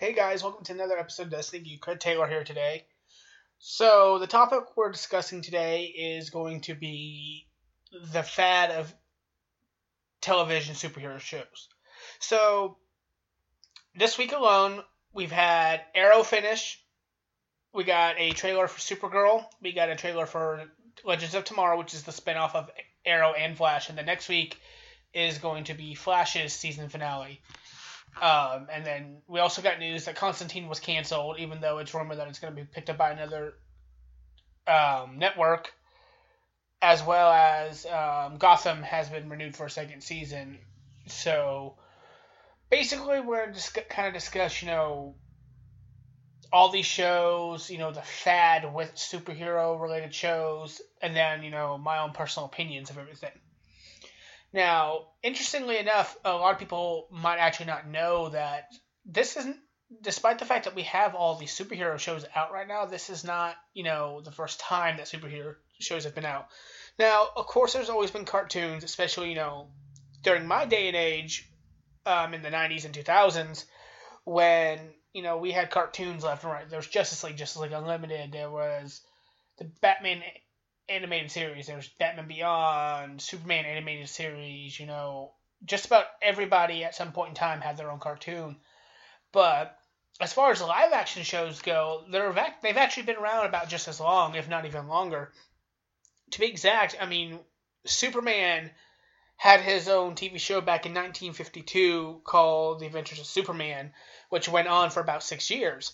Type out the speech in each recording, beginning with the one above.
Hey guys, welcome to another episode of Destiny Geek. Craig Taylor here today. So, the topic we're discussing today is going to be the fad of television superhero shows. So, this week alone, we've had Arrow finish. We got a trailer for Supergirl. We got a trailer for Legends of Tomorrow, which is the spinoff of Arrow and Flash. And the next week is going to be Flash's season finale. Um, and then we also got news that Constantine was canceled, even though it's rumored that it's going to be picked up by another um, network, as well as um, Gotham has been renewed for a second season. So basically, we're just kind of discuss, you know, all these shows, you know, the fad with superhero related shows, and then, you know, my own personal opinions of everything. Now, interestingly enough, a lot of people might actually not know that this isn't, despite the fact that we have all these superhero shows out right now, this is not, you know, the first time that superhero shows have been out. Now, of course, there's always been cartoons, especially, you know, during my day and age, um, in the 90s and 2000s, when, you know, we had cartoons left and right. There was Justice League, Justice League Unlimited, there was the Batman animated series. There's Batman Beyond, Superman animated series. You know, just about everybody at some point in time had their own cartoon. But as far as live action shows go, they're they've actually been around about just as long, if not even longer. To be exact, I mean, Superman had his own TV show back in 1952 called The Adventures of Superman, which went on for about six years.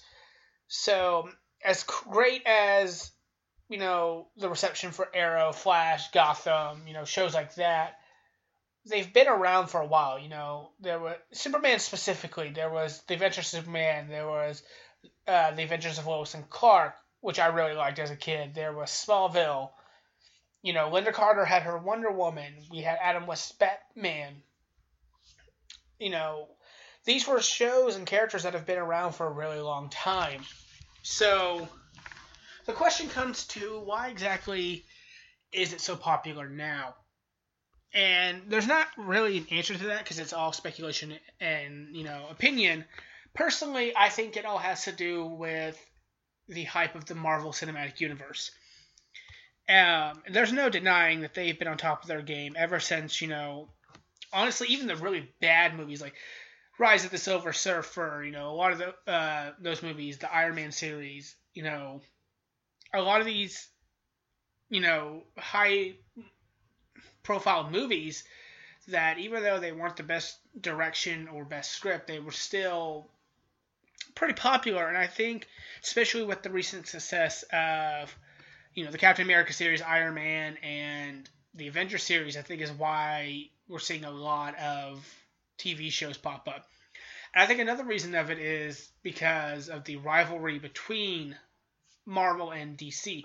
So, as great as you know, the reception for Arrow, Flash, Gotham, you know, shows like that, they've been around for a while. You know, there was Superman specifically. There was The Adventures of Superman. There was uh, The Adventures of Lois and Clark, which I really liked as a kid. There was Smallville. You know, Lynda Carter had her Wonder Woman. We had Adam West's Batman. You know, these were shows and characters that have been around for a really long time. So the question comes to why exactly is it so popular now? And there's not really an answer to that because it's all speculation and, you know, opinion. Personally, I think it all has to do with the hype of the Marvel Cinematic Universe. Um, there's no denying that they've been on top of their game ever since, you know, honestly, even the really bad movies like Rise of the Silver Surfer, you know, a lot of the, uh, those movies, the Iron Man series, you know, a lot of these, you know, high profile movies that even though they weren't the best direction or best script, they were still pretty popular. And I think, especially with the recent success of, you know, the Captain America series, Iron Man, and the Avengers series, I think is why we're seeing a lot of TV shows pop up. And I think another reason of it is because of the rivalry between Marvel and DC.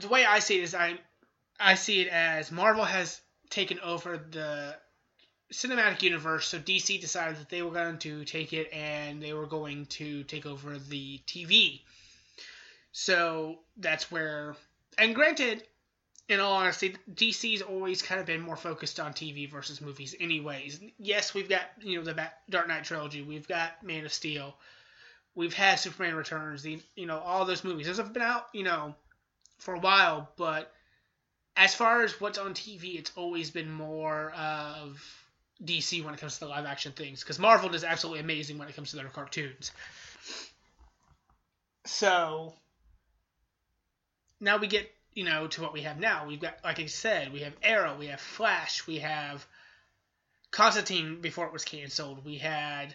The way I see it is I I see it as Marvel has taken over the cinematic universe, so DC decided that they were going to take it and they were going to take over the TV. So that's where, and granted, in all honesty, DC's always kind of been more focused on TV versus movies, anyways. Yes, we've got you know the Dark Knight trilogy, we've got Man of Steel, we've had Superman Returns, the you know all those movies. Those have been out you know for a while, but as far as what's on TV, it's always been more of DC when it comes to the live action things because Marvel is absolutely amazing when it comes to their cartoons. So now we get you know to what we have now. We've got like I said, we have Arrow, we have Flash, we have Constantine before it was canceled. We had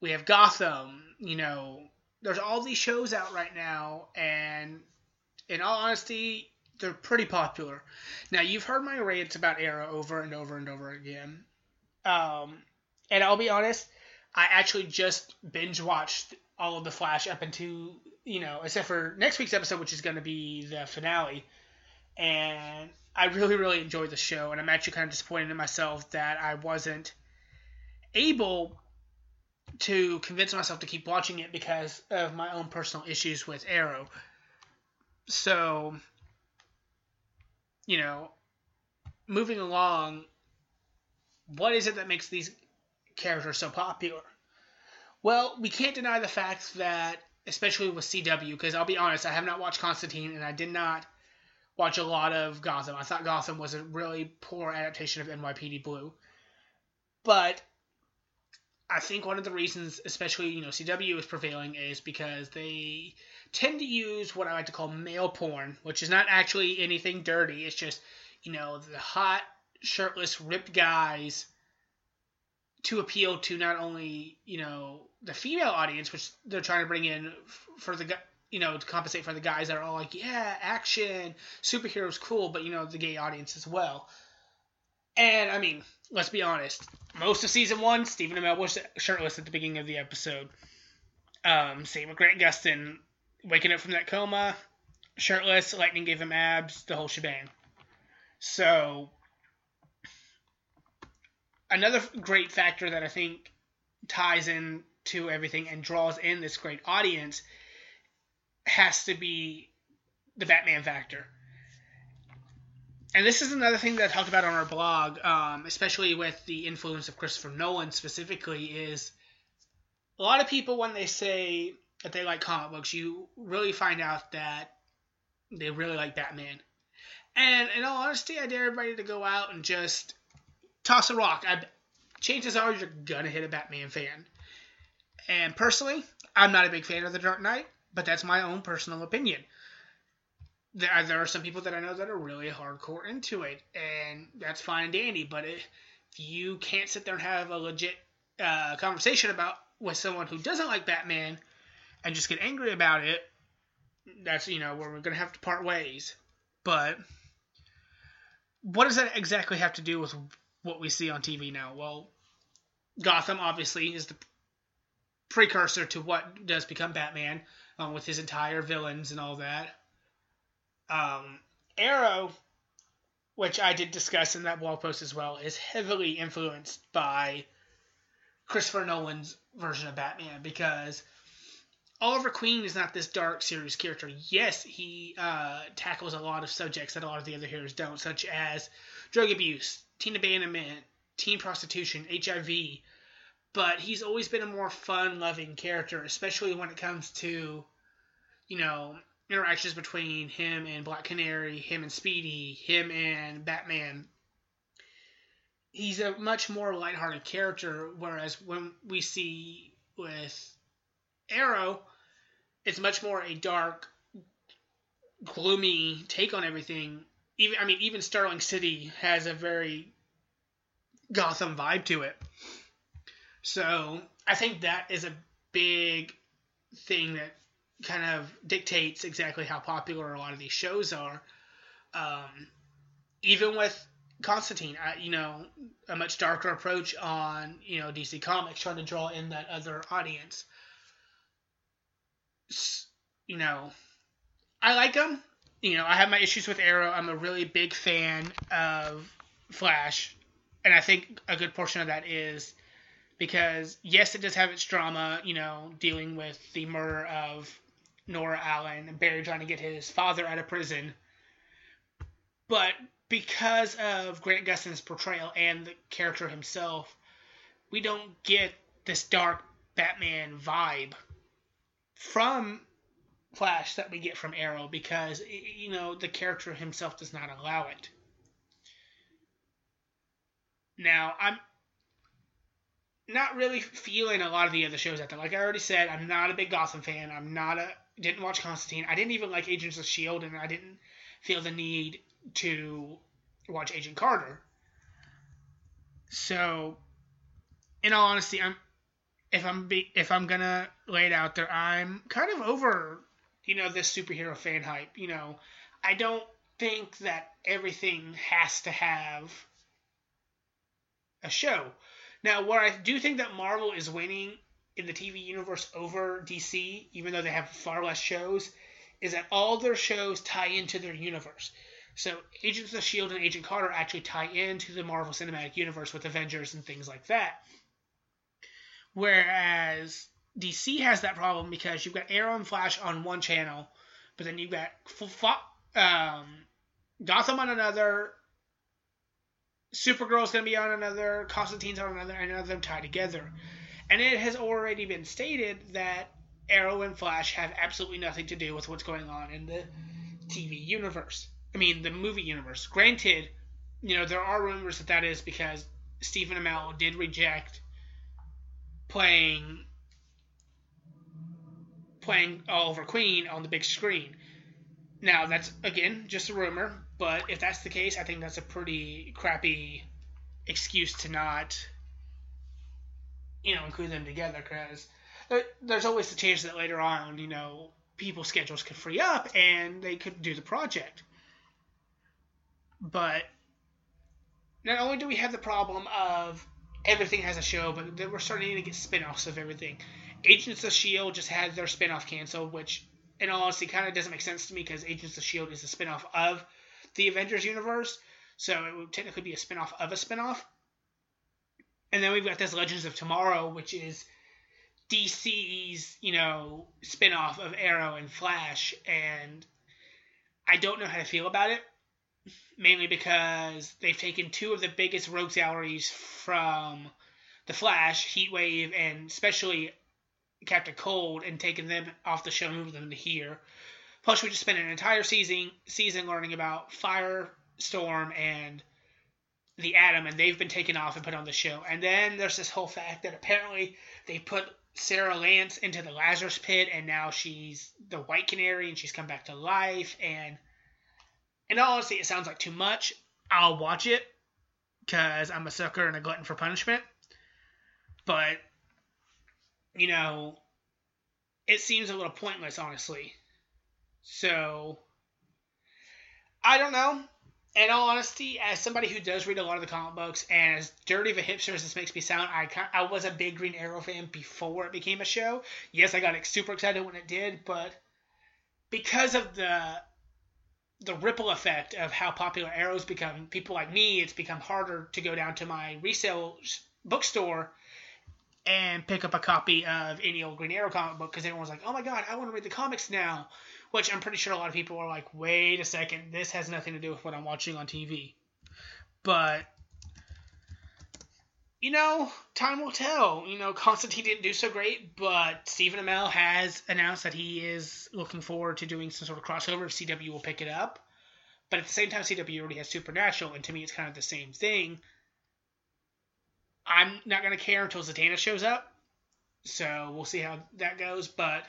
we have Gotham, you know, there's all these shows out right now, and in all honesty, they're pretty popular. Now, you've heard my rants about Arrow over and over and over again. Um, and I'll be honest, I actually just binge watched all of the Flash up into, you know, except for next week's episode, which is going to be the finale. And I really, really enjoyed the show, and I'm actually kind of disappointed in myself that I wasn't able to convince myself to keep watching it because of my own personal issues with Arrow. So, you know, moving along, what is it that makes these characters so popular? Well, we can't deny the fact that, especially with CW, because I'll be honest, I have not watched Constantine, and I did not watch a lot of Gotham. I thought Gotham was a really poor adaptation of NYPD Blue. But I think one of the reasons, especially you know, CW is prevailing, is because they tend to use what I like to call male porn, which is not actually anything dirty. It's just you know the hot, shirtless, ripped guys to appeal to not only you know the female audience, which they're trying to bring in for the you know to compensate for the guys that are all like, yeah, action, superheroes, cool, but you know the gay audience as well. And I mean, let's be honest. Most of season one, Stephen Amell was shirtless at the beginning of the episode. Um, same with Grant Gustin, waking up from that coma, shirtless. Lightning gave him abs, the whole shebang. So, another great factor that I think ties in to everything and draws in this great audience has to be the Batman factor and this is another thing that I talked about on our blog, um, especially with the influence of Christopher Nolan specifically, is a lot of people when they say that they like comic books, you really find out that they really like Batman. And in all honesty, I dare everybody to go out and just toss a rock. I, chances are you're gonna hit a Batman fan. And personally, I'm not a big fan of The Dark Knight, but that's my own personal opinion there are, there are some people that I know that are really hardcore into it, and that's fine and dandy. But if you can't sit there and have a legit uh, conversation about with someone who doesn't like Batman and just get angry about it, that's you know where we're gonna have to part ways. But what does that exactly have to do with what we see on TV now? Well, Gotham obviously is the precursor to what does become Batman, um, with his entire villains and all that. Um, Arrow, which I did discuss in that blog post as well, is heavily influenced by Christopher Nolan's version of Batman because Oliver Queen is not this dark, serious character. Yes, he uh, tackles a lot of subjects that a lot of the other heroes don't, such as drug abuse, teen abandonment, teen prostitution, HIV. But he's always been a more fun-loving character, especially when it comes to, you know, interactions between him and Black Canary, him and Speedy, him and Batman. He's a much more lighthearted character, whereas when we see with Arrow, it's much more a dark, gloomy take on everything. Even I mean, even Starling City has a very Gotham vibe to it. So I think that is a big thing that kind of dictates exactly how popular a lot of these shows are. Um, even with Constantine, I, you know, a much darker approach on you know DC Comics, trying to draw in that other audience. You know, I like them. You know, I have my issues with Arrow. I'm a really big fan of Flash, and I think a good portion of that is because yes, it does have its drama. You know, dealing with the murder of Nora Allen and Barry trying to get his father out of prison. But because of Grant Gustin's portrayal and the character himself, we don't get this dark Batman vibe from Flash that we get from Arrow because you know the character himself does not allow it. Now I'm not really feeling a lot of the other shows out there. Like I already said, I'm not a big Gotham fan. I'm not a didn't watch Constantine. I didn't even like Agents of Shield, and I didn't feel the need to watch Agent Carter. So, in all honesty, I'm if I'm be, if I'm gonna lay it out there, I'm kind of over you know this superhero fan hype. You know, I don't think that everything has to have a show. Now, where I do think that Marvel is winning in the TV universe over DC, even though they have far less shows, is that all their shows tie into their universe. So Agents of Shield and Agent Carter actually tie into the Marvel Cinematic Universe with Avengers and things like that. Whereas DC has that problem because you've got Arrow and Flash on one channel, but then you've got um, Gotham on another, Supergirl's going to be on another, Constantine's on another, and none of them tie together. And it has already been stated that Arrow and Flash have absolutely nothing to do with what's going on in the TV universe. I mean, the movie universe. Granted, you know, there are rumors that that is because Stephen Amell did reject playing playing Oliver Queen on the big screen. Now, that's again just a rumor, but if that's the case, I think that's a pretty crappy excuse to not you know, include them together because there, there's always the chance that later on, you know, people's schedules could free up and they could do the project. But not only do we have the problem of everything has a show, but we're starting to get spin-offs of everything. Agents of S.H.I.E.L.D. just had their spin-off canceled, which, in all honesty, kind of doesn't make sense to me because Agents of S.H.I.E.L.D. is a spin-off of the Avengers universe, so it would technically be a spin-off of a spin-off. And then we've got this Legends of Tomorrow, which is DC's, you know, spin-off of Arrow and Flash, and I don't know how to feel about it mainly because they've taken two of the biggest rogues galleries from the Flash, Heatwave, and especially Captain Cold, and taken them off the show and moved them to here. Plus, we just spent an entire season season learning about Firestorm and the Atom, and they've been taken off and put on the show. And then there's this whole fact that apparently they put Sara Lance into the Lazarus Pit, and now she's the White Canary, and she's come back to life, and and honestly, it sounds like too much. I'll watch it because I'm a sucker and a glutton for punishment. But, you know, it seems a little pointless, honestly. So, I don't know. In all honesty, as somebody who does read a lot of the comic books, and as dirty of a hipster as this makes me sound, I I was a big Green Arrow fan before it became a show. Yes, I got super excited when it did, but because of the the ripple effect of how popular Arrow's become. People like me, it's become harder to go down to my resale bookstore and pick up a copy of any old Green Arrow comic book because everyone's like, "Oh my god, I want to read the comics now." Which I'm pretty sure a lot of people are like, "Wait a second, this has nothing to do with what I'm watching on TV." But you know, time will tell. You know, Constantine didn't do so great, but Stephen Amell has announced that he is looking forward to doing some sort of crossover. If CW will pick it up, but at the same time, CW already has Supernatural, and to me, it's kind of the same thing. I'm not gonna care until Zatanna shows up, so we'll see how that goes. But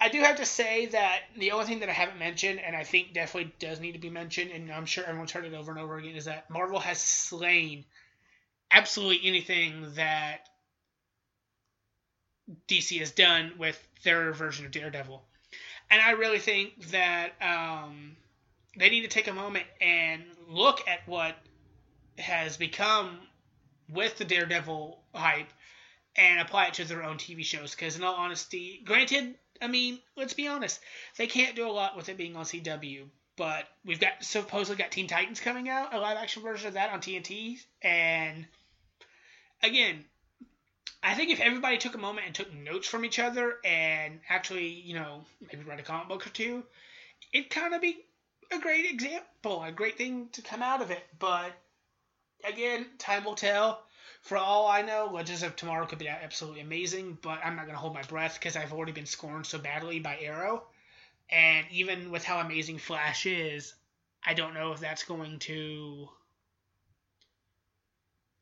I do have to say that the only thing that I haven't mentioned, and I think definitely does need to be mentioned, and I'm sure everyone's heard it over and over again, is that Marvel has slain absolutely anything that DC has done with their version of Daredevil. And I really think that um, they need to take a moment and look at what has become with the Daredevil hype and apply it to their own TV shows. Because, in all honesty, granted, I mean, let's be honest, they can't do a lot with it being on CW. But we've got supposedly got Teen Titans coming out, a live action version of that on TNT, and again, I think if everybody took a moment and took notes from each other and actually, you know, maybe read a comic book or two, it'd kind of be a great example, a great thing to come out of it. But again, time will tell. For all I know, Legends of Tomorrow could be absolutely amazing, but I'm not going to hold my breath because I've already been scorned so badly by Arrow. And even with how amazing Flash is, I don't know if that's going to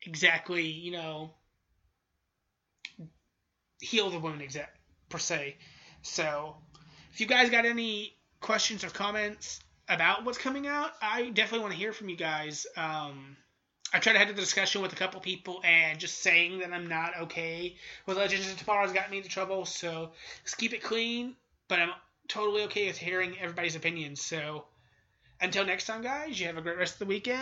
exactly, you know, heal the wound exact per se. So, if you guys got any questions or comments about what's coming out, I definitely want to hear from you guys. Um, I tried to have the discussion with a couple people, and just saying that I'm not okay with Legends of Tomorrow has gotten me into trouble. So, let's keep it clean. But I'm totally okay with hearing everybody's opinions. So, until next time, guys, you have a great rest of the weekend.